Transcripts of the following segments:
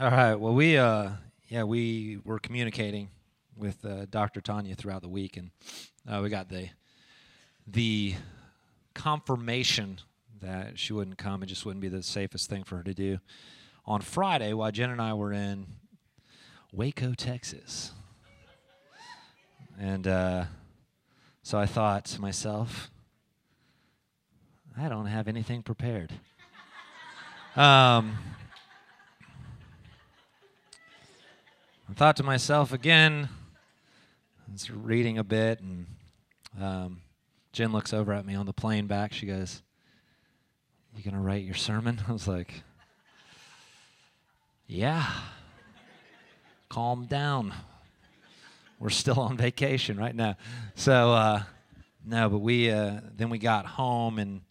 All right. Well, we uh, yeah, we were communicating with uh, Dr. Tanya throughout the week, and uh, we got the the confirmation that she wouldn't come. It just wouldn't be the safest thing for her to do. On Friday, while Jen and I were in Waco, Texas, and uh, so I thought to myself, I don't have anything prepared. Um, I thought to myself again, I was reading a bit, and um, Jen looks over at me on the plane back. She goes, You going to write your sermon? I was like, Yeah. Calm down. We're still on vacation right now. So, uh, no, but we, uh, then we got home and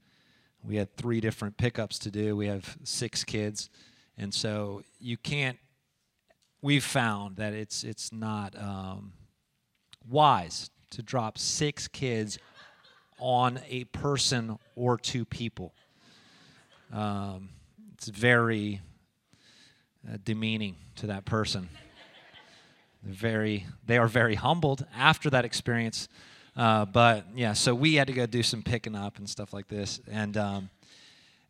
we had three different pickups to do. We have six kids. And so you can't we've found that it's it's not um, wise to drop six kids on a person or two people. Um, it's very uh, demeaning to that person. They're very, they are very humbled after that experience. Uh, but yeah, so we had to go do some picking up and stuff like this, and um,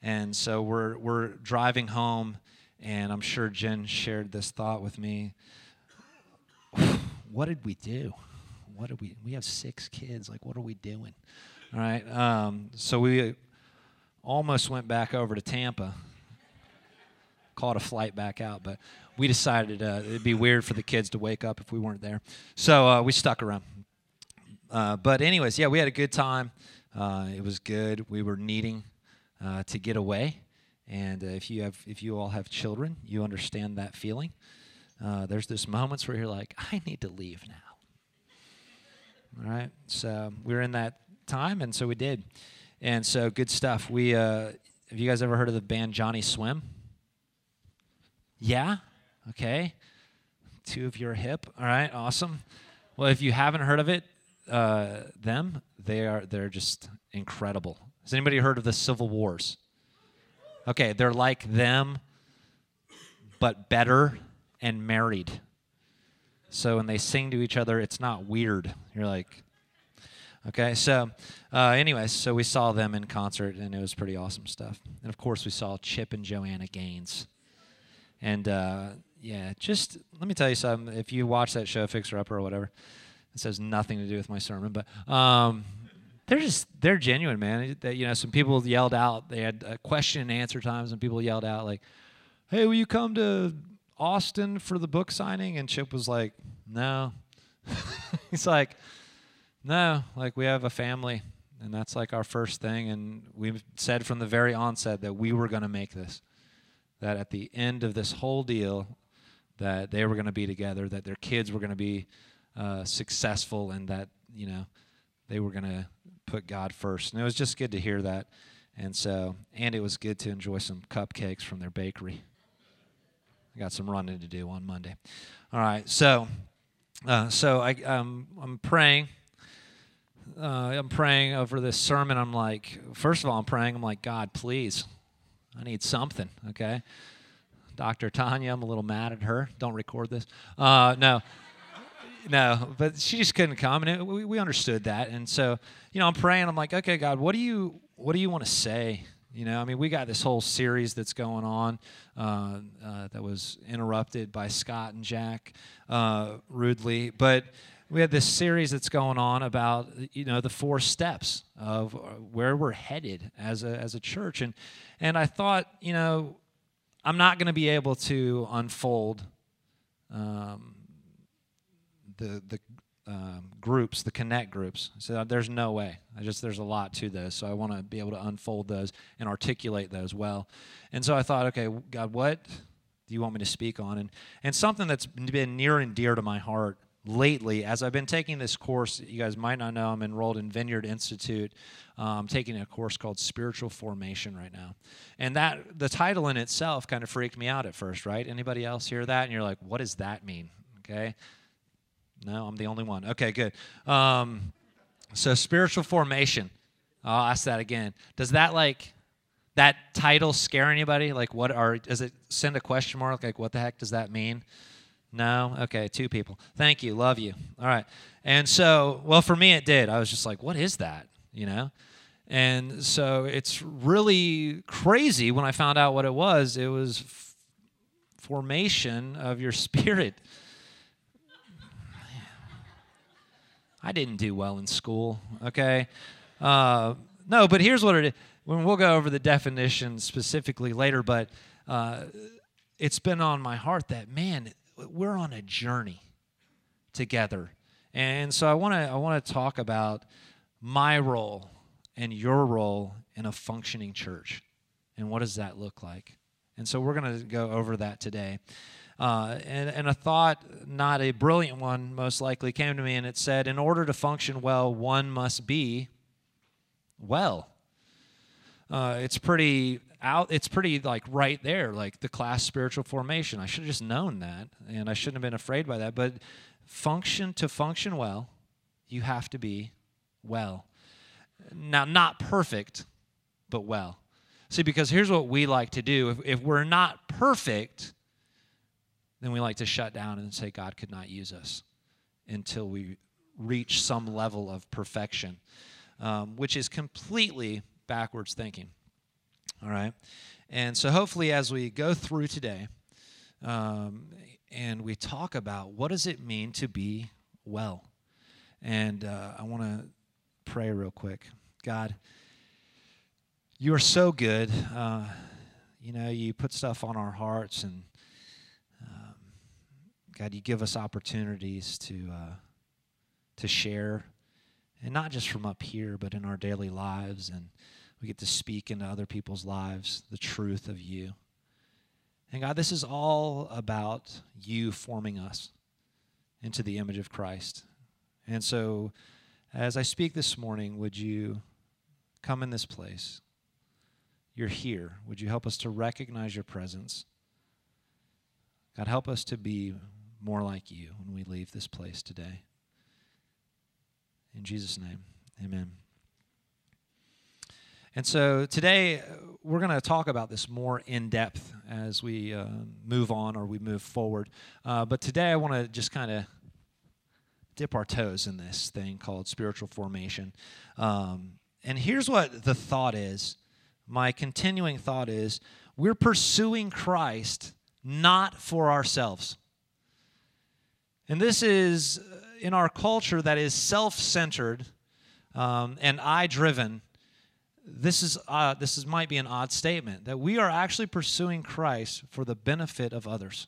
and so we're we're driving home and I'm sure Jen shared this thought with me. what did we do? What did we? We have six kids. Like, what are we doing? All right. Um, so we almost went back over to Tampa. Caught a flight back out, but we decided uh, it'd be weird for the kids to wake up if we weren't there. So uh, we stuck around. Uh, but anyways, yeah, we had a good time. Uh, it was good. We were needing uh, to get away and uh, if you have, if you all have children, you understand that feeling. Uh, there's this moments where you're like, I need to leave now. All right. So we were in that time, and so we did. And so good stuff. We uh, have you guys ever heard of the band Johnnyswim? Yeah. Okay. Two of your hip. All right. Awesome. Well, if you haven't heard of it, uh, them they are they're just incredible. Has anybody heard of the Civil Wars? Okay, they're like them, but better and married. So when they sing to each other, it's not weird. You're like, okay. So, uh, anyways, so we saw them in concert, and it was pretty awesome stuff. And of course, we saw Chip and Joanna Gaines. And uh, yeah, just let me tell you something. If you watch that show, Fixer Upper or whatever, this has nothing to do with my sermon, but um, they're just they're genuine, man. That you know, some people yelled out. They had a question and answer times, and people yelled out like, "Hey, will you come to Austin for the book signing?" And Chip was like, "No." He's like, "No, like we have a family, and that's like our first thing." And we said from the very onset that we were going to make this. That at the end of this whole deal, that they were going to be together, that their kids were going to be uh, successful, and that you know they were going to put God first. And it was just good to hear that. And so, and it was good to enjoy some cupcakes from their bakery. I got some running to do on Monday. All right, so, uh, so I, um, I'm praying. Uh, I'm praying over this sermon. I'm like, first of all, I'm praying. I'm like, God, please, I need something. Okay, Dr. Tanya, I'm a little mad at her. Don't record this. Uh, no no, but she just couldn't come, and it, we, we understood that. And so, you know, I'm praying. I'm like, okay, God, what do you what do you want to say? You know, I mean, we got this whole series that's going on uh, uh, that was interrupted by Scott and Jack uh, rudely, but we had this series that's going on about you know the four steps of where we're headed as a as a church, and and I thought, you know, I'm not going to be able to unfold. Um, the the um, groups, the connect groups. So there's no way. I just there's a lot to those, so I want to be able to unfold those and articulate those well. And so I thought, okay, God, what do you want me to speak on? And and something that's been near and dear to my heart lately, as I've been taking this course, you guys might not know, I'm enrolled in Vineyard Institute. Um, taking a course called Spiritual Formation right now, and that the title in itself kind of freaked me out at first. Right? Anybody else hear that? And you're like, what does that mean? Okay. No, I'm the only one. Okay, good. Um, so spiritual formation. I'll ask that again. Does that like that title scare anybody? Like, what are, does it send a question mark? Like, what the heck does that mean? No? Okay, two people. Thank you. Love you. All right. And so, well, for me, it did. I was just like, what is that? You know? And so it's really crazy when I found out what it was. It was f- formation of your spirit. I didn't do well in school, okay? Uh, no, but here's what it is when we'll go over the definition specifically later, but uh, it's been on my heart that man, we're on a journey together, and so I want to I want to talk about my role and your role in a functioning church, and what does that look like? And so we're going to go over that today. Uh, and, and a thought, not a brilliant one, most likely came to me, and it said, In order to function well, one must be well. Uh, it's pretty out it's pretty like right there like the class spiritual formation. I should have just known that and i shouldn't have been afraid by that but function to function well you have to be well. Now not perfect but well. See because here's what we like to do. If, if we're not perfect then we like to shut down and say god could not use us until we reach some level of perfection um, which is completely backwards thinking. All right? And so hopefully as we go through today um, and we talk about what does it mean to be well. And uh, I want to pray real quick. God, you are so good. Uh, you know, you put stuff on our hearts, and God, you give us opportunities to uh, to share, and not just from up here, but in our daily lives. And we get to speak into other people's lives the truth of you. And God, this is all about you forming us into the image of Christ. And so, as I speak this morning, would you come in this place? You're here. Would you help us to recognize your presence? God, help us to be more like you when we leave this place today. In Jesus' name, amen. And so today we're going to talk about this more in depth as we uh, move on or we move forward. Uh, but today I want to just kind of dip our toes in this thing called spiritual formation. Um, and here's what the thought is my continuing thought is we're pursuing Christ not for ourselves. And this is uh, in our culture that is self centered um, and I driven this is uh, this is might be an odd statement that we are actually pursuing Christ for the benefit of others.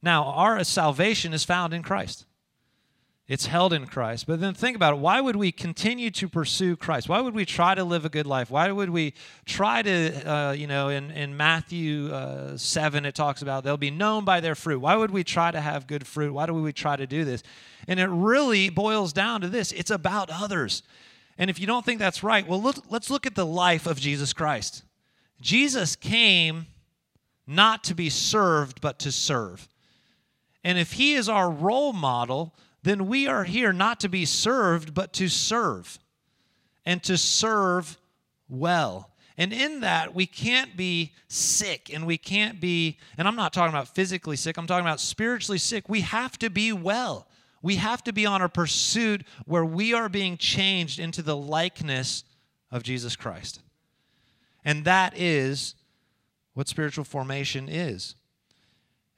Now, our salvation is found in Christ. It's held in Christ. But then think about it. Why would we continue to pursue Christ? Why would we try to live a good life? Why would we try to, uh, you know, in, in Matthew uh, 7, it talks about they'll be known by their fruit. Why would we try to have good fruit? Why do we try to do this? And it really boils down to this it's about others. And if you don't think that's right, well, look, let's look at the life of Jesus Christ. Jesus came not to be served, but to serve. And if he is our role model, then we are here not to be served, but to serve and to serve well. And in that, we can't be sick and we can't be, and I'm not talking about physically sick, I'm talking about spiritually sick. We have to be well. We have to be on a pursuit where we are being changed into the likeness of Jesus Christ. And that is what spiritual formation is.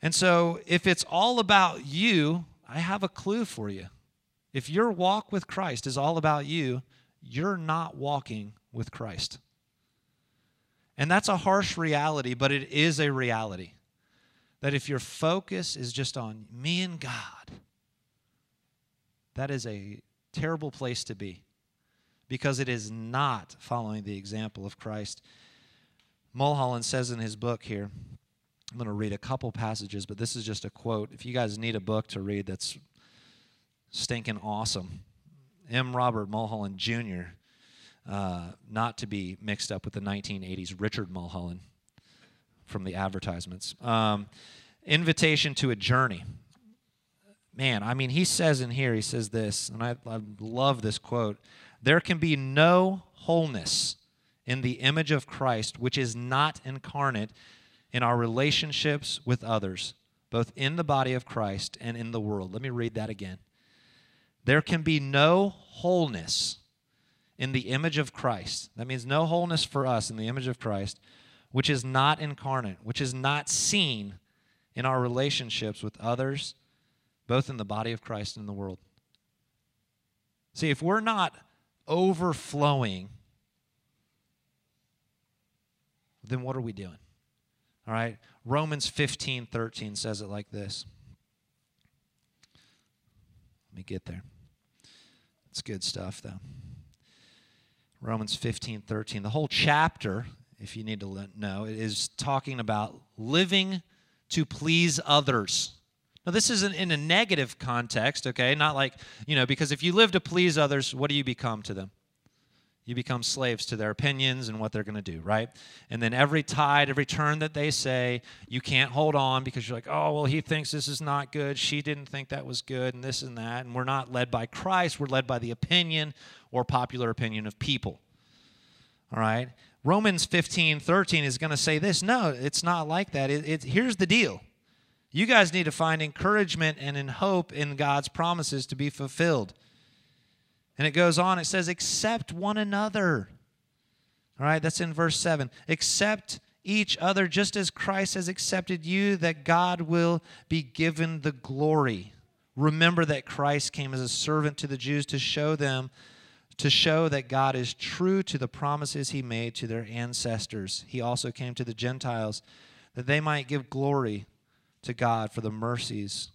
And so, if it's all about you, I have a clue for you. If your walk with Christ is all about you, you're not walking with Christ. And that's a harsh reality, but it is a reality. That if your focus is just on me and God, that is a terrible place to be because it is not following the example of Christ. Mulholland says in his book here, I'm going to read a couple passages, but this is just a quote. If you guys need a book to read that's stinking awesome, M. Robert Mulholland Jr., uh, not to be mixed up with the 1980s Richard Mulholland from the advertisements. Um, Invitation to a Journey man, I mean, he says in here, he says this, and I, I love this quote there can be no wholeness in the image of Christ, which is not incarnate in our relationships with others, both in the body of Christ and in the world. Let me read that again. There can be no wholeness in the image of Christ. That means no wholeness for us in the image of Christ, which is not incarnate, which is not seen in our relationships with others, both in the body of Christ and in the world. See, if we're not overflowing, then what are we doing? All right? Romans 15 13 says it like this. Let me get there. It's good stuff, though. Romans 15 13. The whole chapter, if you need to know, is talking about living to please others. Now, this isn't in a negative context, okay? Not like, you know, because if you live to please others, what do you become to them? You become slaves to their opinions and what they're going to do, right? And then every tide, every turn that they say, you can't hold on because you're like, oh, well, he thinks this is not good. She didn't think that was good, and this and that. And we're not led by Christ, we're led by the opinion or popular opinion of people. All right? Romans 15, 13 is going to say this. No, it's not like that. It, it, here's the deal you guys need to find encouragement and in hope in God's promises to be fulfilled. And it goes on, it says, accept one another. All right, that's in verse 7. Accept each other just as Christ has accepted you, that God will be given the glory. Remember that Christ came as a servant to the Jews to show them, to show that God is true to the promises he made to their ancestors. He also came to the Gentiles that they might give glory to God for the mercies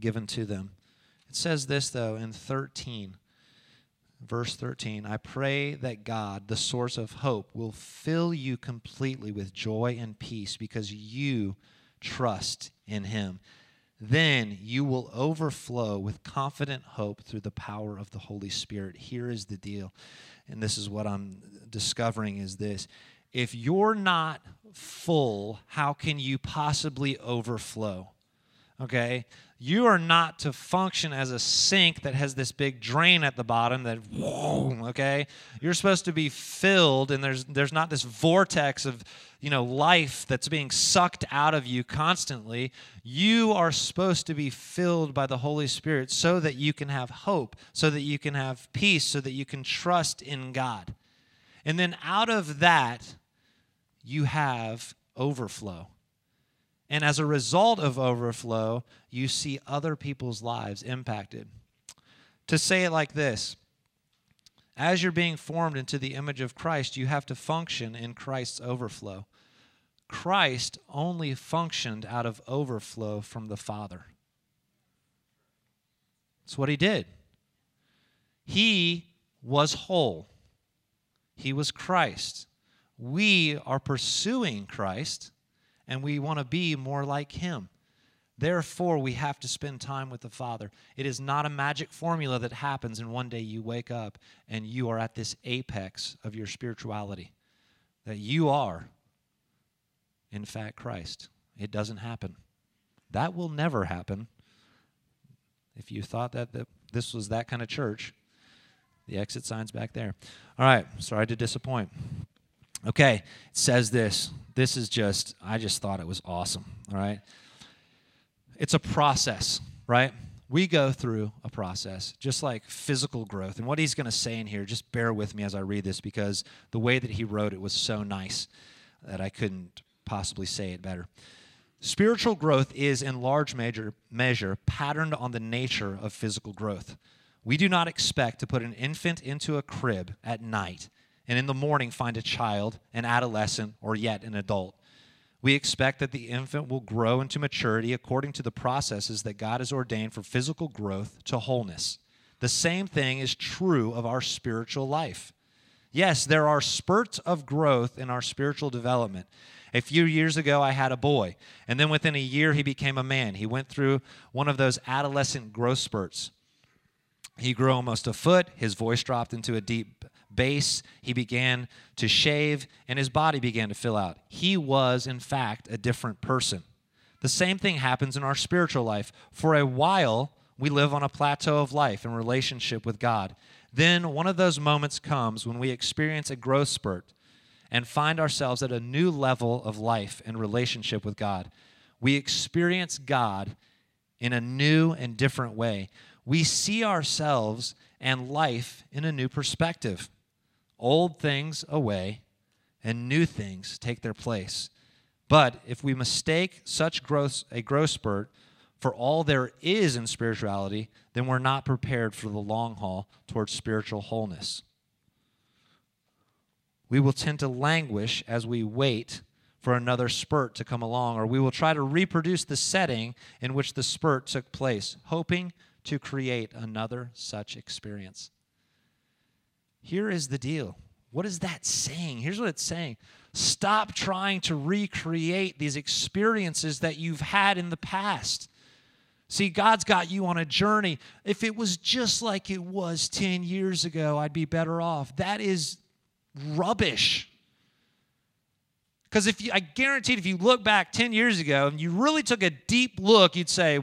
given to them. It says this, though, in 13, verse 13 I pray that God, the source of hope, will fill you completely with joy and peace because you trust in Him. Then you will overflow with confident hope through the power of the Holy Spirit. Here is the deal, and this is what I'm discovering is this if you're not full, how can you possibly overflow? Okay? You are not to function as a sink that has this big drain at the bottom that whoa, okay? You're supposed to be filled and there's there's not this vortex of, you know, life that's being sucked out of you constantly. You are supposed to be filled by the Holy Spirit so that you can have hope, so that you can have peace, so that you can trust in God. And then out of that, you have overflow. And as a result of overflow, you see other people's lives impacted. To say it like this as you're being formed into the image of Christ, you have to function in Christ's overflow. Christ only functioned out of overflow from the Father. That's what he did. He was whole, he was Christ we are pursuing Christ and we want to be more like Him. Therefore, we have to spend time with the Father. It is not a magic formula that happens and one day you wake up and you are at this apex of your spirituality. That you are, in fact, Christ. It doesn't happen. That will never happen. If you thought that, this was that kind of church, the exit sign's back there. All right, sorry to disappoint. Okay, it says this. This is just, I just thought it was awesome. All right. It's a process, right? We go through a process, just like physical growth. And what he's going to say in here, just bear with me as I read this because the way that he wrote it was so nice that I couldn't possibly say it better. Spiritual growth is, in large measure, measure patterned on the nature of physical growth. We do not expect to put an infant into a crib at night and in the morning find a child, an adolescent, or yet an adult. We expect that the infant will grow into maturity according to the processes that God has ordained for physical growth to wholeness. The same thing is true of our spiritual life. Yes, there are spurts of growth in our spiritual development. A few years ago, I had a boy, and then within a year, he became a man. He went through one of those adolescent growth spurts. He grew almost a foot, his voice dropped into a deep bass. He began to shave, and his body began to fill out. He was, in fact, a different person. The same thing happens in our spiritual life. For a while, we live on a plateau of life in relationship with God. Then one of those moments comes when we experience a growth spurt and find ourselves at a new level of life and relationship with God. We experience God in a new and different way. We see ourselves and life in a new perspective. Old things away and new things take their place. But if we mistake such growth, a growth spurt for all there is in spirituality, then we're not prepared for the long haul towards spiritual wholeness. We will tend to languish as we wait for another spurt to come along, or we will try to reproduce the setting in which the spurt took place, hoping to create another such experience. Here is the deal. What is that saying? Here's what it's saying Stop trying to recreate these experiences that you've had in the past. See, God's got you on a journey. If it was just like it was 10 years ago, I'd be better off. That is rubbish. Because if you, I guaranteed if you look back 10 years ago and you really took a deep look, you'd say,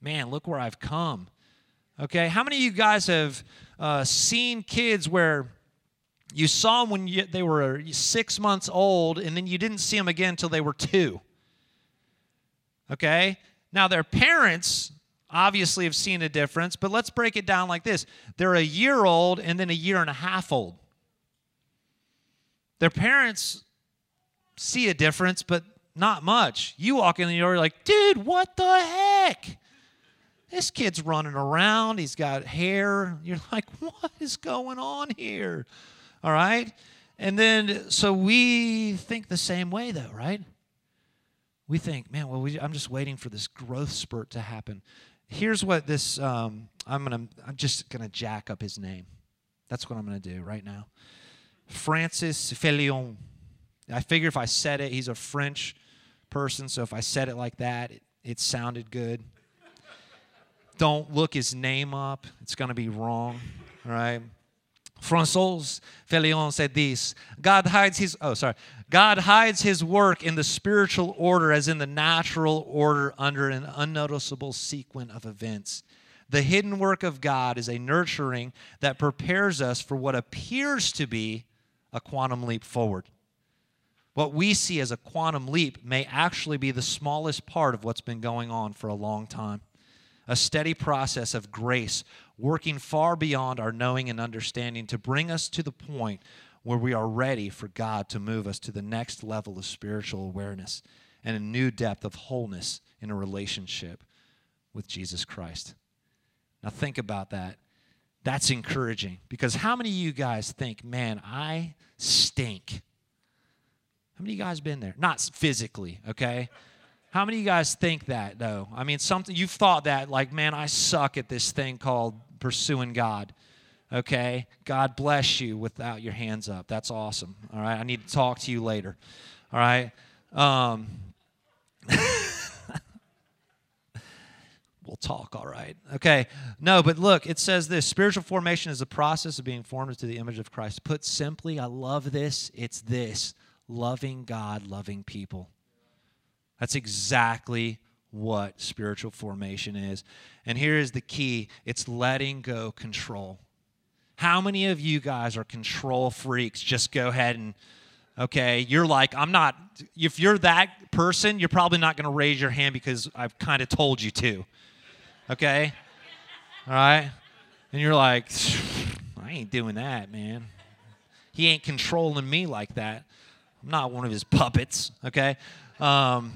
man, look where I've come. Okay, how many of you guys have uh, seen kids where you saw them when you, they were six months old and then you didn't see them again until they were two? Okay, now, their parents obviously have seen a difference, but let's break it down like this they're a year old and then a year and a half old. Their parents see a difference, but not much. You walk in the door, you're like, dude, what the heck? This kid's running around. He's got hair. You're like, what is going on here? All right? And then, so we think the same way, though, right? we think, man, well, we, I'm just waiting for this growth spurt to happen. Here's what this, um, I'm gonna, I'm just gonna jack up his name. That's what I'm gonna do right now. Francis Félion. I figure if I said it, he's a French person, so if I said it like that, it, it sounded good. Don't look his name up; it's gonna be wrong. right? François Félion said this God hides his, oh, sorry. God hides his work in the spiritual order as in the natural order under an unnoticeable sequence of events. The hidden work of God is a nurturing that prepares us for what appears to be a quantum leap forward. What we see as a quantum leap may actually be the smallest part of what's been going on for a long time a steady process of grace working far beyond our knowing and understanding to bring us to the point where we are ready for God to move us to the next level of spiritual awareness and a new depth of wholeness in a relationship with Jesus Christ. Now, think about that. That's encouraging because how many of you guys think, man, I stink? How many of you guys been there? Not physically, okay? How many of you guys think that though? I mean, something you've thought that like, man, I suck at this thing called pursuing God. Okay? God bless you without your hands up. That's awesome. All right? I need to talk to you later. All right? Um, we'll talk, all right? Okay. No, but look, it says this spiritual formation is a process of being formed into the image of Christ. Put simply, I love this. It's this loving God, loving people. That's exactly what spiritual formation is. And here is the key it's letting go control. How many of you guys are control freaks? Just go ahead and, okay, you're like, I'm not, if you're that person, you're probably not going to raise your hand because I've kind of told you to. Okay? All right? And you're like, I ain't doing that, man. He ain't controlling me like that. I'm not one of his puppets, okay? Um,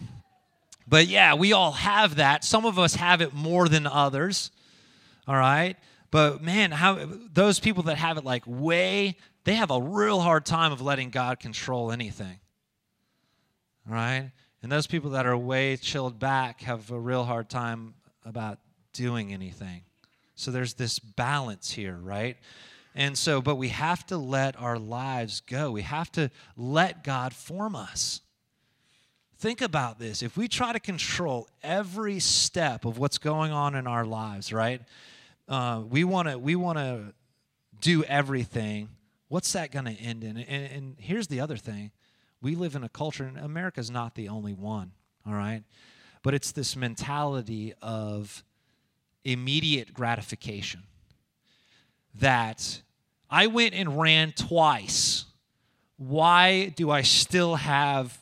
but yeah, we all have that. Some of us have it more than others. All right? But man, how those people that have it like way, they have a real hard time of letting God control anything. All right? And those people that are way chilled back have a real hard time about doing anything. So there's this balance here, right? And so, but we have to let our lives go. We have to let God form us. Think about this. If we try to control every step of what's going on in our lives, right? Uh, we want to we want to do everything. What's that going to end in? And, and here's the other thing: we live in a culture, and America's not the only one. All right, but it's this mentality of immediate gratification that I went and ran twice. Why do I still have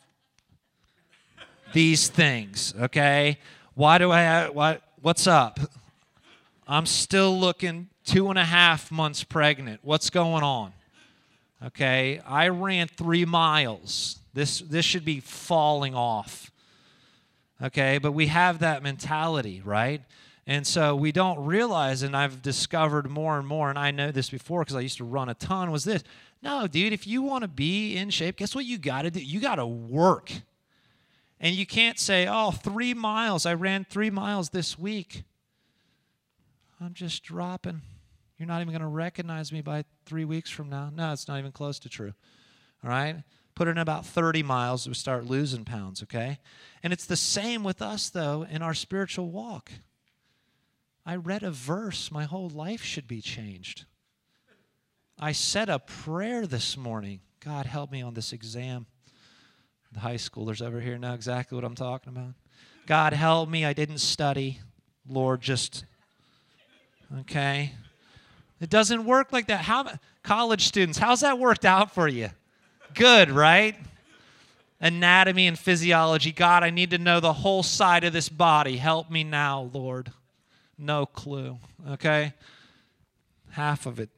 these things? Okay. Why do I what, what's up? I'm still looking two and a half months pregnant. What's going on? Okay. I ran three miles. This, this should be falling off. Okay. But we have that mentality, right? And so we don't realize, and I've discovered more and more, and I know this before because I used to run a ton, was this. No, dude, if you want to be in shape, guess what you got to do? You got to work. And you can't say, oh, three miles. I ran three miles this week. I'm just dropping. You're not even going to recognize me by three weeks from now. No, it's not even close to true. All right? Put in about 30 miles, we start losing pounds, okay? And it's the same with us, though, in our spiritual walk. I read a verse, my whole life should be changed. I said a prayer this morning. God, help me on this exam. The high schoolers over here know exactly what I'm talking about. God, help me. I didn't study. Lord, just, okay. It doesn't work like that. How, college students, how's that worked out for you? Good, right? Anatomy and physiology. God, I need to know the whole side of this body. Help me now, Lord. No clue. Okay? Half of it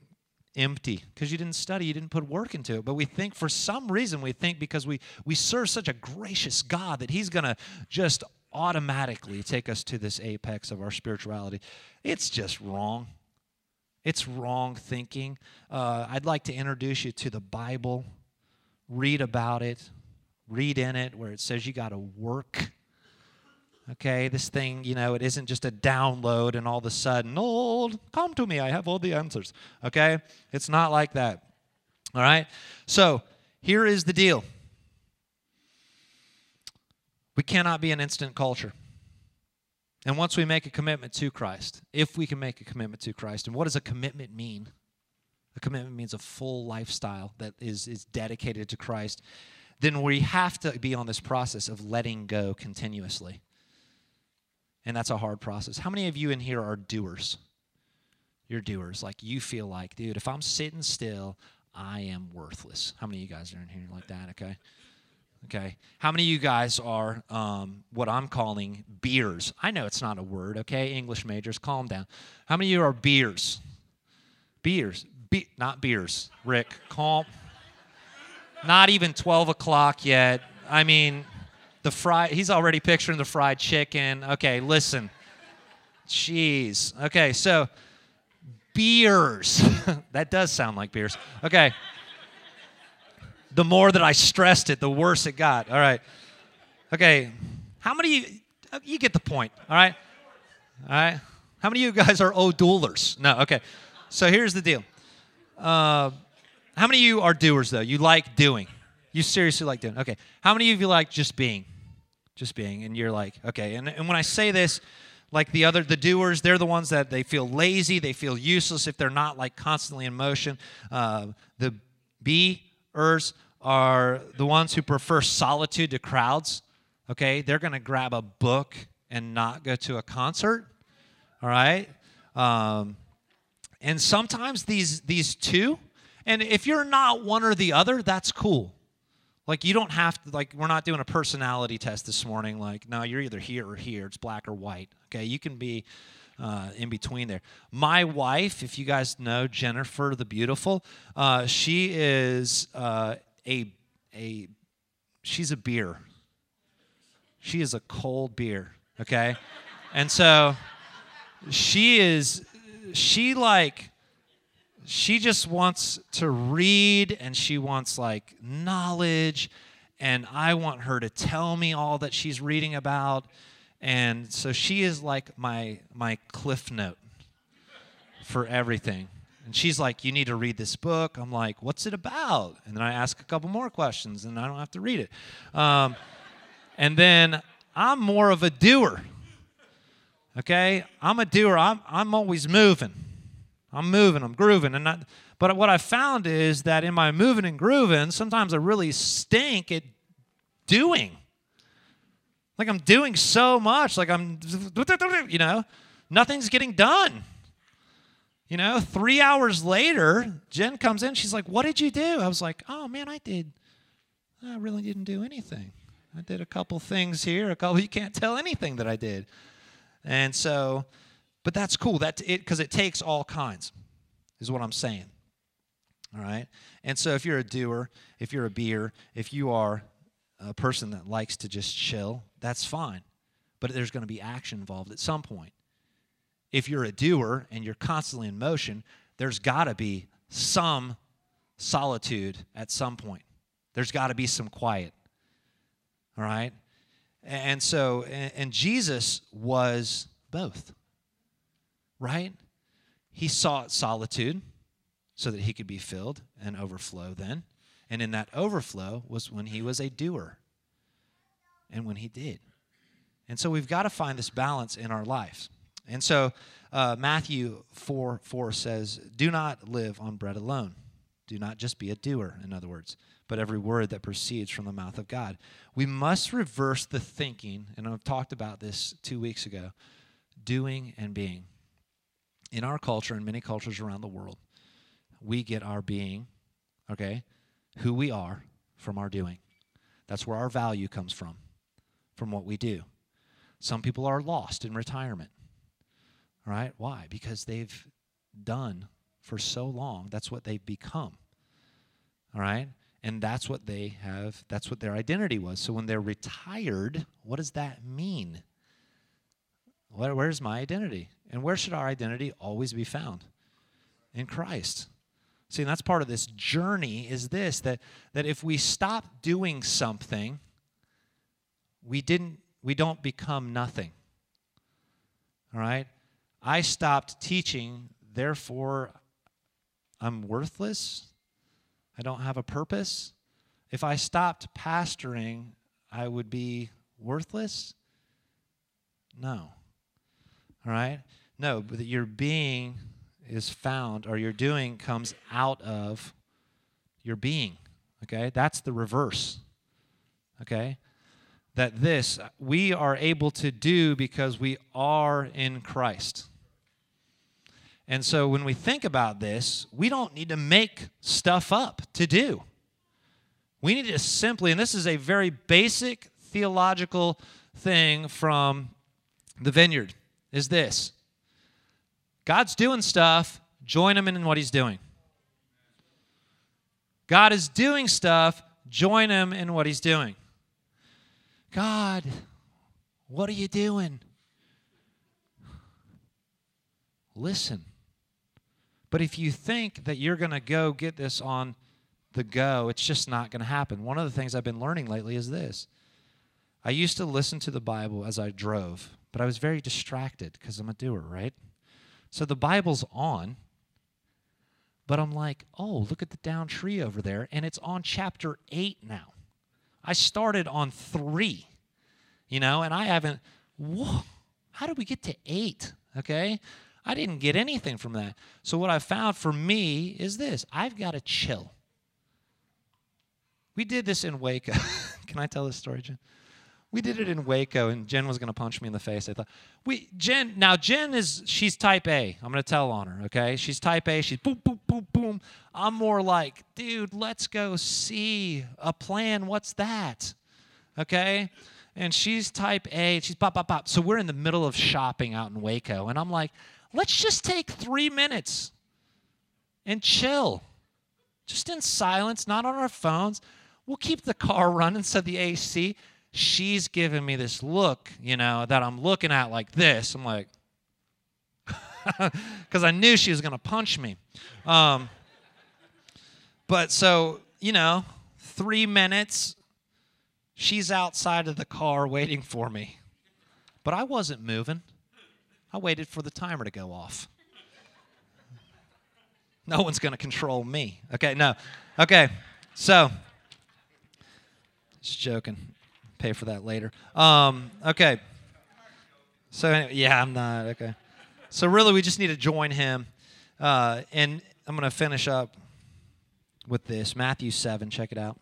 empty because you didn't study, you didn't put work into it. But we think for some reason, we think because we, we serve such a gracious God that He's going to just automatically take us to this apex of our spirituality. It's just wrong. It's wrong thinking. Uh, I'd like to introduce you to the Bible. Read about it, read in it where it says you got to work Okay, this thing, you know, it isn't just a download and all of a sudden, oh, come to me, I have all the answers. Okay, it's not like that. All right, so here is the deal we cannot be an instant culture. And once we make a commitment to Christ, if we can make a commitment to Christ, and what does a commitment mean? A commitment means a full lifestyle that is, is dedicated to Christ. Then we have to be on this process of letting go continuously. And that's a hard process. How many of you in here are doers? You're doers. Like you feel like, dude, if I'm sitting still, I am worthless. How many of you guys are in here like that? Okay. Okay. How many of you guys are um, what I'm calling beers? I know it's not a word, okay? English majors, calm down. How many of you are beers? Beers. Be- not beers. Rick, calm. Not even 12 o'clock yet. I mean, the fried, he's already picturing the fried chicken. Okay, listen. Jeez. Okay, so beers. that does sound like beers. Okay. The more that I stressed it, the worse it got. All right. Okay. How many you, you get the point, all right? All right. How many of you guys are O'Doulers? No, okay. So here's the deal. Uh, how many of you are doers, though? You like doing? You seriously like doing? Okay. How many of you like just being? Just being. And you're like, okay. And, and when I say this, like the other, the doers, they're the ones that they feel lazy, they feel useless if they're not like constantly in motion. Uh, the beers are the ones who prefer solitude to crowds. Okay. They're to grab a book and not go to a concert. All right. Um, and sometimes these these two, and if you're not one or the other, that's cool. Like you don't have to like we're not doing a personality test this morning. Like no, you're either here or here. It's black or white. Okay, you can be uh, in between there. My wife, if you guys know Jennifer the Beautiful, uh, she is uh, a a she's a beer. She is a cold beer. Okay, and so she is she like she just wants to read and she wants like knowledge and I want her to tell me all that she's reading about. And so she is like my my cliff note for everything. And she's like you need to read this book. I'm like what's it about? And then i ask a couple more questions and i don't have to read it. Um, and then i'm more of a doer okay? I'm a doer. I'm, I'm always moving I'm moving, I'm grooving. And but what I found is that in my moving and grooving, sometimes I really stink at doing. Like I'm doing so much, like I'm, you know, nothing's getting done. You know, three hours later, Jen comes in. She's like, What did you do? I was like, Oh, man, I did. I really didn't do anything. I did a couple things here, a couple, you can't tell anything that I did. And so, but that's cool. That it because it takes all kinds, is what I'm saying. All right. And so if you're a doer, if you're a beer, if you are a person that likes to just chill, that's fine. But there's going to be action involved at some point. If you're a doer and you're constantly in motion, there's got to be some solitude at some point. There's got to be some quiet. All right? And so, and Jesus was both, right? He sought solitude so that he could be filled and overflow then. And in that overflow was when he was a doer and when he did. And so we've got to find this balance in our lives. And so uh, Matthew 4 4 says, Do not live on bread alone. Do not just be a doer, in other words, but every word that proceeds from the mouth of God. We must reverse the thinking, and I've talked about this two weeks ago doing and being. In our culture and many cultures around the world, we get our being, okay, who we are from our doing. That's where our value comes from, from what we do. Some people are lost in retirement, right? Why? Because they've done for so long. That's what they've become, all right? and that's what they have that's what their identity was so when they're retired what does that mean Where, where's my identity and where should our identity always be found in christ see and that's part of this journey is this that that if we stop doing something we didn't we don't become nothing all right i stopped teaching therefore i'm worthless I don't have a purpose. If I stopped pastoring, I would be worthless? No. All right? No, but your being is found, or your doing comes out of your being. Okay? That's the reverse. Okay? That this we are able to do because we are in Christ. And so when we think about this, we don't need to make stuff up to do. We need to simply, and this is a very basic theological thing from the vineyard, is this God's doing stuff, join him in what he's doing. God is doing stuff, join him in what he's doing. God, what are you doing? Listen. But if you think that you're going to go get this on the go, it's just not going to happen. One of the things I've been learning lately is this I used to listen to the Bible as I drove, but I was very distracted because I'm a doer, right? So the Bible's on, but I'm like, oh, look at the down tree over there, and it's on chapter 8 now. I started on 3, you know, and I haven't, whoa, how did we get to 8? Okay? I didn't get anything from that. So, what I found for me is this I've got to chill. We did this in Waco. Can I tell this story, Jen? We did it in Waco, and Jen was going to punch me in the face. I thought, we Jen. Now Jen is she's Type A. I'm going to tell on her. Okay, she's Type A. She's boom, boom, boom, boom. I'm more like, dude, let's go see a plan. What's that? Okay, and she's Type A. She's pop, pop, pop. So we're in the middle of shopping out in Waco, and I'm like, Let's just take three minutes and chill. Just in silence, not on our phones. We'll keep the car running, said the AC. She's giving me this look, you know, that I'm looking at like this. I'm like, because I knew she was going to punch me. Um, but so, you know, three minutes, she's outside of the car waiting for me. But I wasn't moving. I waited for the timer to go off. No one's going to control me. Okay, no. Okay, so, just joking. Pay for that later. Um, okay. So, anyway, yeah, I'm not. Okay. So, really, we just need to join him. Uh, and I'm going to finish up with this Matthew 7. Check it out.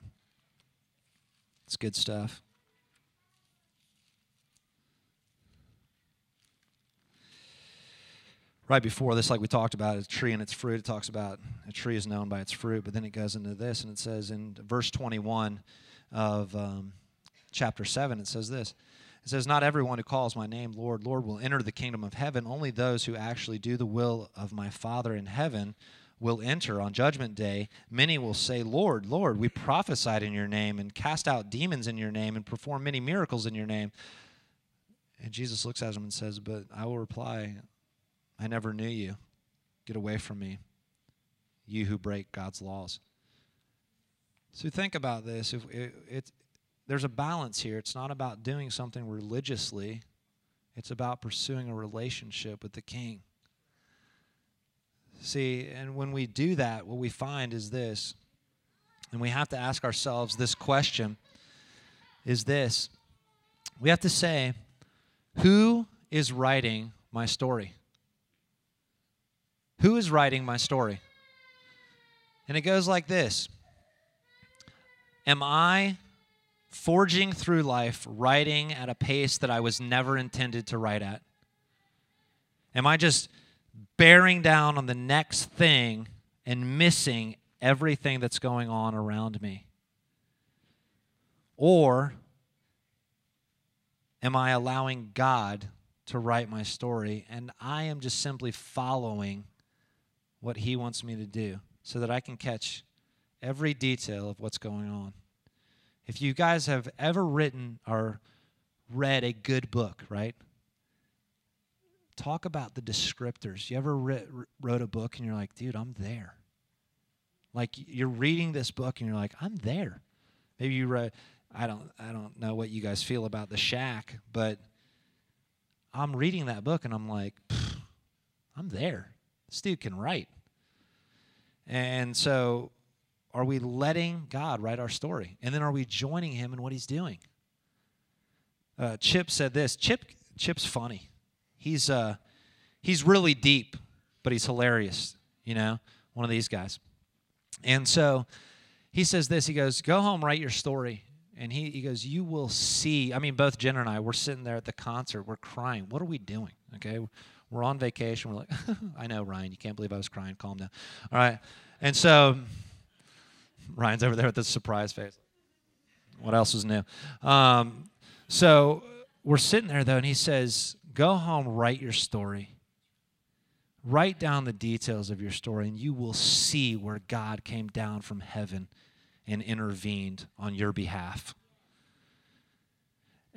It's good stuff. right before this, like we talked about, a tree and its fruit. It talks about a tree is known by its fruit, but then it goes into this, and it says in verse 21 of um, chapter 7, it says this. It says, Not everyone who calls my name Lord, Lord will enter the kingdom of heaven. Only those who actually do the will of my Father in heaven will enter on judgment day. Many will say, Lord, Lord, we prophesied in your name and cast out demons in your name and performed many miracles in your name. And Jesus looks at them and says, But I will reply, I never knew you. Get away from me, you who break God's laws. So think about this. If it, it, there's a balance here. It's not about doing something religiously, it's about pursuing a relationship with the King. See, and when we do that, what we find is this, and we have to ask ourselves this question is this. We have to say, who is writing my story? Who is writing my story? And it goes like this Am I forging through life, writing at a pace that I was never intended to write at? Am I just bearing down on the next thing and missing everything that's going on around me? Or am I allowing God to write my story and I am just simply following what He wants me to do so that I can catch every detail of what's going on? If you guys have ever written or read a good book, right? Talk about the descriptors. You ever wrote a book and you're like, dude, I'm there. Like you're reading this book and you're like, I'm there. Maybe you read. I don't. I don't know what you guys feel about the shack, but I'm reading that book and I'm like, I'm there. This dude can write. And so are we letting God write our story? And then are we joining him in what he's doing? Uh, Chip said this. Chip Chip's funny. He's uh he's really deep, but he's hilarious, you know, one of these guys. And so he says this, he goes, Go home, write your story. And he, he goes, You will see. I mean, both Jen and I, we're sitting there at the concert, we're crying. What are we doing? Okay. We're on vacation. We're like, I know, Ryan, you can't believe I was crying. Calm down. All right. And so Ryan's over there with this surprise face. What else is new? Um, so we're sitting there though, and he says, "Go home, write your story. Write down the details of your story, and you will see where God came down from heaven and intervened on your behalf."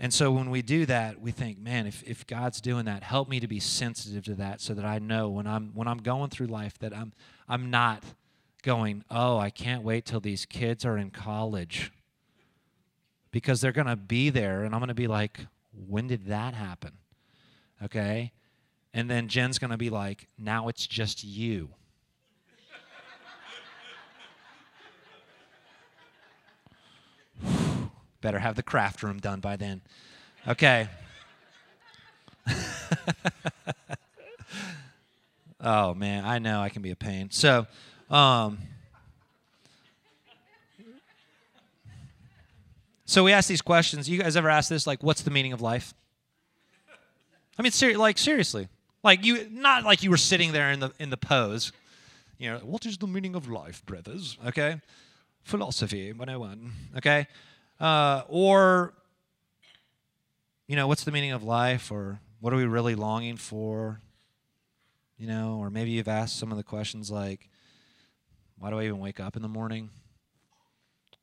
And so when we do that, we think, man, if, if God's doing that, help me to be sensitive to that so that I know when I'm when I'm going through life that I'm I'm not going, oh, I can't wait till these kids are in college because they're going to be there. And I'm going to be like, when did that happen? Okay. And then Jen's going to be like, now it's just you. Better have the craft room done by then. Okay. oh, man. I know I can be a pain. So, um, so we ask these questions. You guys ever ask this? Like, what's the meaning of life? I mean, ser- like seriously, like you, not like you were sitting there in the in the pose. You know, what is the meaning of life, brothers? Okay, philosophy 101. Okay, uh, or you know, what's the meaning of life, or what are we really longing for? You know, or maybe you've asked some of the questions like, why do I even wake up in the morning?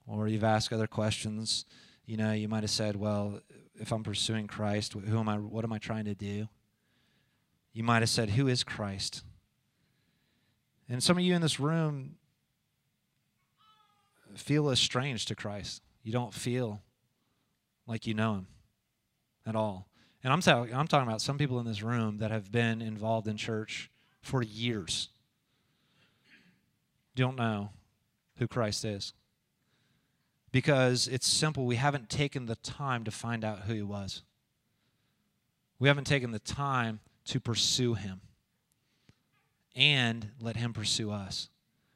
Or you've asked other questions. You know, you might have said, well, if I'm pursuing Christ, who am I what am I trying to do? You might have said, who is Christ? And some of you in this room feel estranged to Christ. You don't feel like you know him at all. And I'm, ta- I'm talking about some people in this room that have been involved in church for years don't know who Christ is. Because it's simple, we haven't taken the time to find out who he was. We haven't taken the time to pursue him and let him pursue us.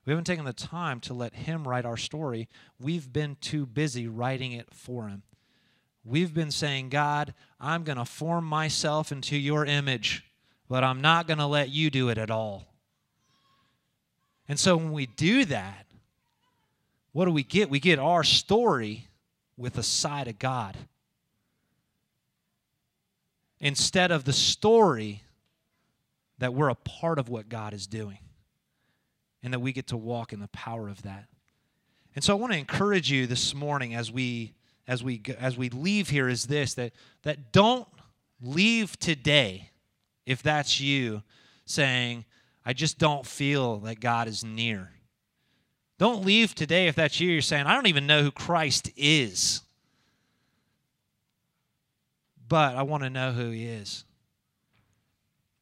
We haven't taken the time to let him write our story. We've been too busy writing it for him. We've been saying, God, I'm going to form myself into your image. but I'm not going to let you do it at all. And so when we do that, what do we get? We get our story with a side of God instead of the story that we're a part of what God is doing and that we get to walk in the power of that. And so I want to encourage you this morning as we as we as we leave here is this that that don't leave today if that's you saying I just don't feel that God is near. Don't leave today if that's you you're saying I don't even know who Christ is. But I want to know who he is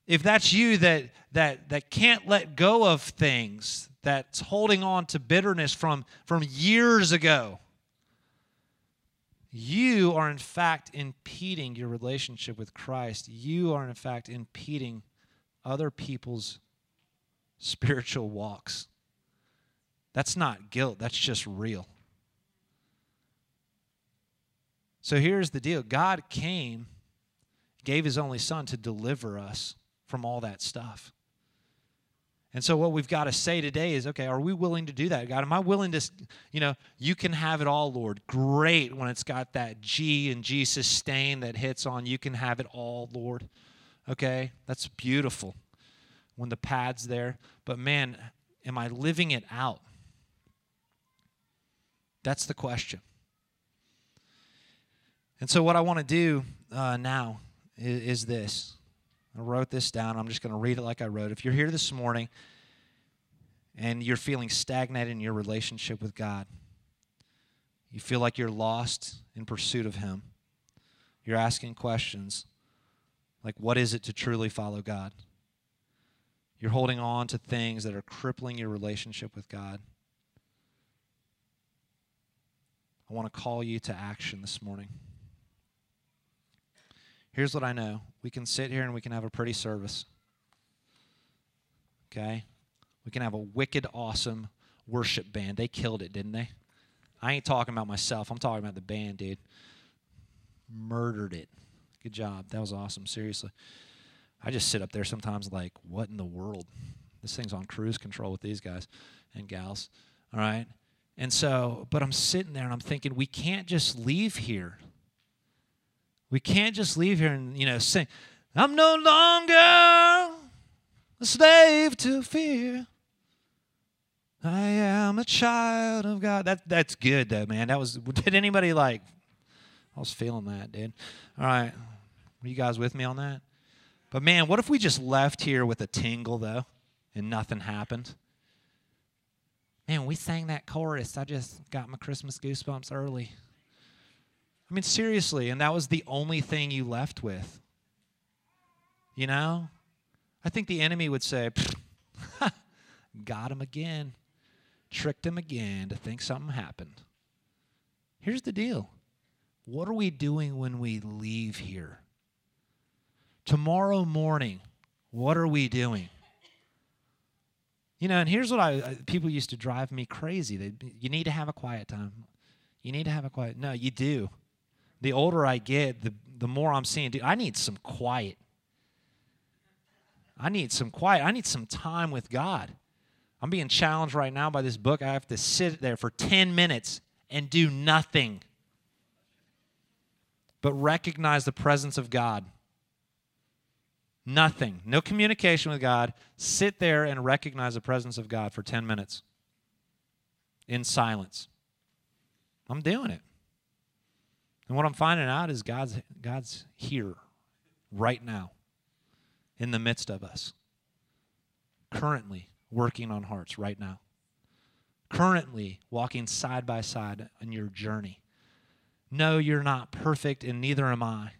if that's you that that that can't let go of things that's holding on to bitterness from from years ago you are in fact impeding your relationship with Christ you are in fact impeding other people's spiritual walks that's not guilt that's just real so here's the deal God came gave his only son to deliver us from all that stuff. And so, what we've got to say today is okay, are we willing to do that? God, am I willing to, you know, you can have it all, Lord. Great when it's got that G and G sustain that hits on, you can have it all, Lord. Okay, that's beautiful when the pad's there. But man, am I living it out? That's the question. And so, what I want to do uh, now is, is this I wrote this down. I'm just going to read it like I wrote. If you're here this morning and you're feeling stagnant in your relationship with God, you feel like you're lost in pursuit of Him, you're asking questions like, what is it to truly follow God? You're holding on to things that are crippling your relationship with God. I want to call you to action this morning. Here's what I know we can sit here and we can have a pretty service. Okay? We can have a wicked, awesome worship band. They killed it, didn't they? I ain't talking about myself. I'm talking about the band, dude. Murdered it. Good job. That was awesome. Seriously. I just sit up there sometimes like, what in the world? This thing's on cruise control with these guys and gals. All right? And so, but I'm sitting there and I'm thinking, we can't just leave here we can't just leave here and, you know, sing, I'm no longer a slave to fear. I am a child of God. That that's good though, man. That was did anybody like I was feeling that, dude. All right. Were you guys with me on that? But man, what if we just left here with a tingle though and nothing happened? Man, we sang that chorus. I just got my Christmas goosebumps early. I mean, seriously, and that was the only thing you left with. You know? I think the enemy would say, got him again, tricked him again to think something happened. Here's the deal what are we doing when we leave here? Tomorrow morning, what are we doing? You know, and here's what I people used to drive me crazy. They, you need to have a quiet time. You need to have a quiet. No, you do the older I get, the, the more I'm seeing, dude, I need some quiet. I need some quiet. I need some time with God. I'm being challenged right now by this book. I have to sit there for 10 minutes and do nothing but recognize the presence of God. Nothing. No communication with God. Sit there and recognize the presence of God for 10 minutes in silence. I'm doing it. And what I'm finding out is God's, God's here right now in the midst of us, currently working on hearts right now, currently walking side by side on your journey. No, you're not perfect, and neither am I.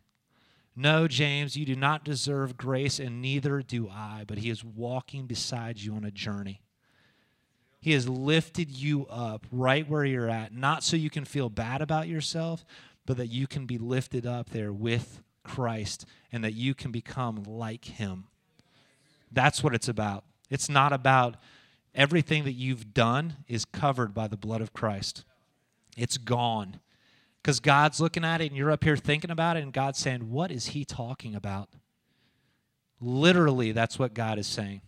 No, James, you do not deserve grace, and neither do I, but He is walking beside you on a journey. He has lifted you up right where you're at, not so you can feel bad about yourself, but that you can be lifted up there with Christ and that you can become like him. That's what it's about. It's not about everything that you've done is covered by the blood of Christ. It's gone. Because God's looking at it and you're up here thinking about it, and God's saying, What is he talking about? Literally, that's what God is saying.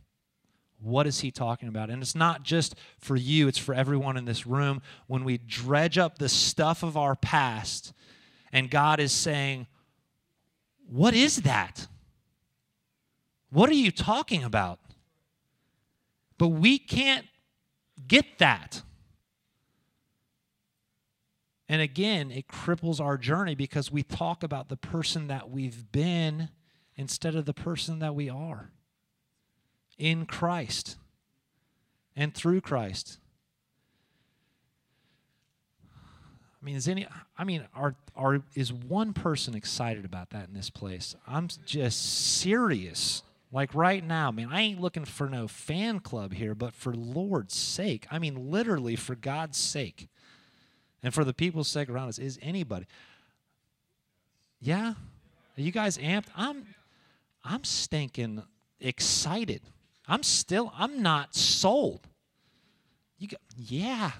What is he talking about? And it's not just for you, it's for everyone in this room. When we dredge up the stuff of our past, and God is saying, What is that? What are you talking about? But we can't get that. And again, it cripples our journey because we talk about the person that we've been instead of the person that we are in Christ and through Christ. I mean, is any? I mean, are are is one person excited about that in this place? I'm just serious. Like right now, man, I ain't looking for no fan club here, but for Lord's sake, I mean, literally for God's sake, and for the people's sake around us, is anybody? Yeah, are you guys amped? I'm, I'm stinking excited. I'm still, I'm not sold. You go, yeah.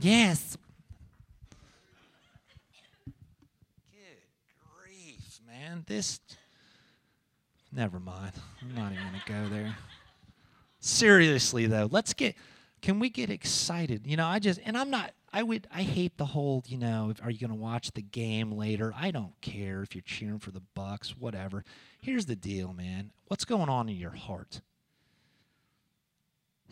yes. Good grief, man. This, never mind. I'm not even to go there. Seriously, though, let's get, can we get excited? You know, I just, and I'm not, I would I hate the whole, you know, are you going to watch the game later? I don't care if you're cheering for the Bucks, whatever. Here's the deal, man. What's going on in your heart?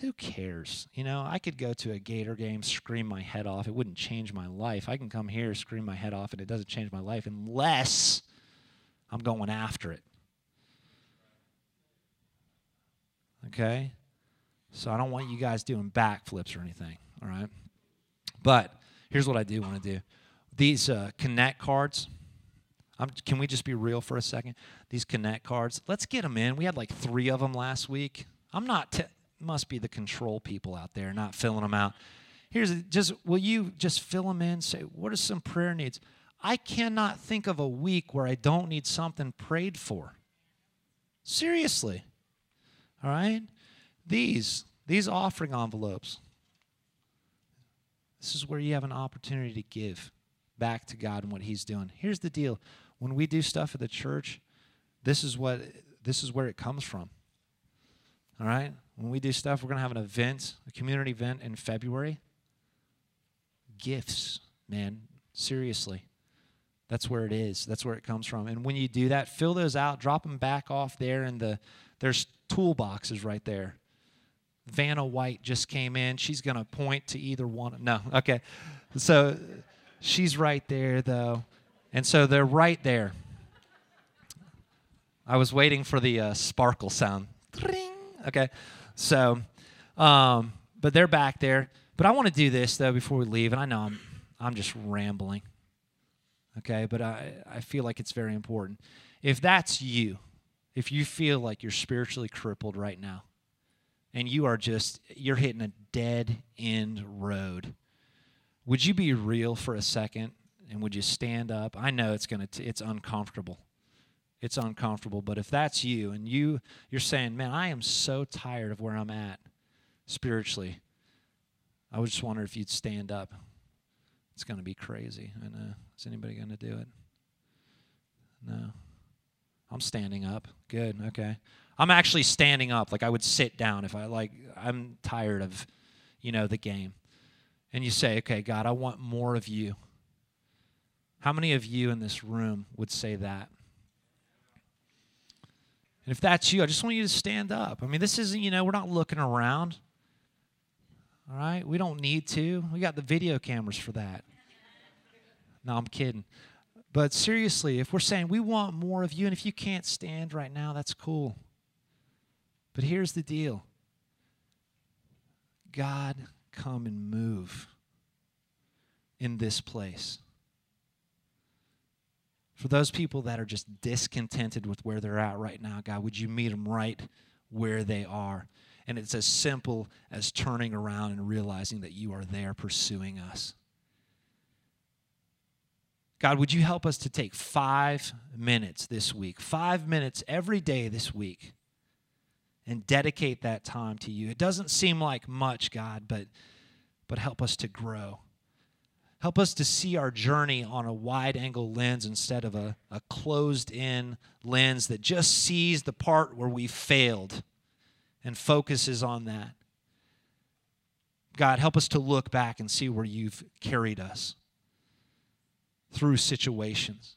Who cares? You know, I could go to a Gator game, scream my head off. It wouldn't change my life. I can come here, scream my head off, and it doesn't change my life unless I'm going after it. Okay? So I don't want you guys doing backflips or anything, all right? But here's what I do want to do these uh, Connect cards. I'm, can we just be real for a second? These Connect cards, let's get them in. We had like three of them last week. I'm not, t- must be the control people out there not filling them out. Here's just, will you just fill them in? Say, what are some prayer needs? I cannot think of a week where I don't need something prayed for. Seriously. All right? These, these offering envelopes, this is where you have an opportunity to give back to God and what He's doing. Here's the deal when we do stuff at the church, this is what this is where it comes from. All right? When we do stuff, we're going to have an event, a community event in February. Gifts, man, seriously. That's where it is. That's where it comes from. And when you do that, fill those out, drop them back off there in the there's toolboxes right there. Vanna White just came in. She's going to point to either one. No, okay. So she's right there, though. And so they're right there. I was waiting for the uh, sparkle sound. Okay. So, um, but they're back there. But I want to do this, though, before we leave. And I know I'm, I'm just rambling. Okay. But I, I feel like it's very important. If that's you, if you feel like you're spiritually crippled right now, and you are just you're hitting a dead end road. Would you be real for a second and would you stand up? I know it's going to it's uncomfortable. It's uncomfortable but if that's you and you you're saying man i am so tired of where i'm at spiritually i would just wonder if you'd stand up. It's going to be crazy. I know. Is anybody going to do it? No. I'm standing up. Good. Okay I'm actually standing up. Like I would sit down if I like I'm tired of, you know, the game. And you say, "Okay, God, I want more of you." How many of you in this room would say that? And if that's you, I just want you to stand up. I mean, this isn't, you know, we're not looking around. All right? We don't need to. We got the video cameras for that. No, I'm kidding. But seriously, if we're saying we want more of you, and if you can't stand right now, that's cool. But here's the deal God, come and move in this place. For those people that are just discontented with where they're at right now, God, would you meet them right where they are? And it's as simple as turning around and realizing that you are there pursuing us. God, would you help us to take five minutes this week, five minutes every day this week and dedicate that time to you. It doesn't seem like much, God, but but help us to grow. Help us to see our journey on a wide angle lens instead of a, a closed in lens that just sees the part where we failed and focuses on that. God, help us to look back and see where you've carried us through situations.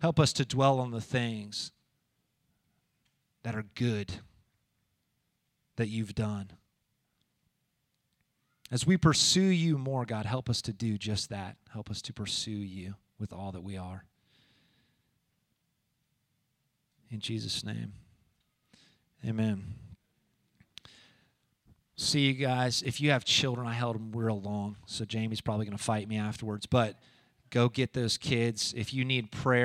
Help us to dwell on the things that are good that you've done. As we pursue you more, God, help us to do just that. Help us to pursue you with all that we are. In Jesus' name, amen. See you guys. If you have children, I held them real long, so Jamie's probably going to fight me afterwards. But go get those kids. If you need prayer,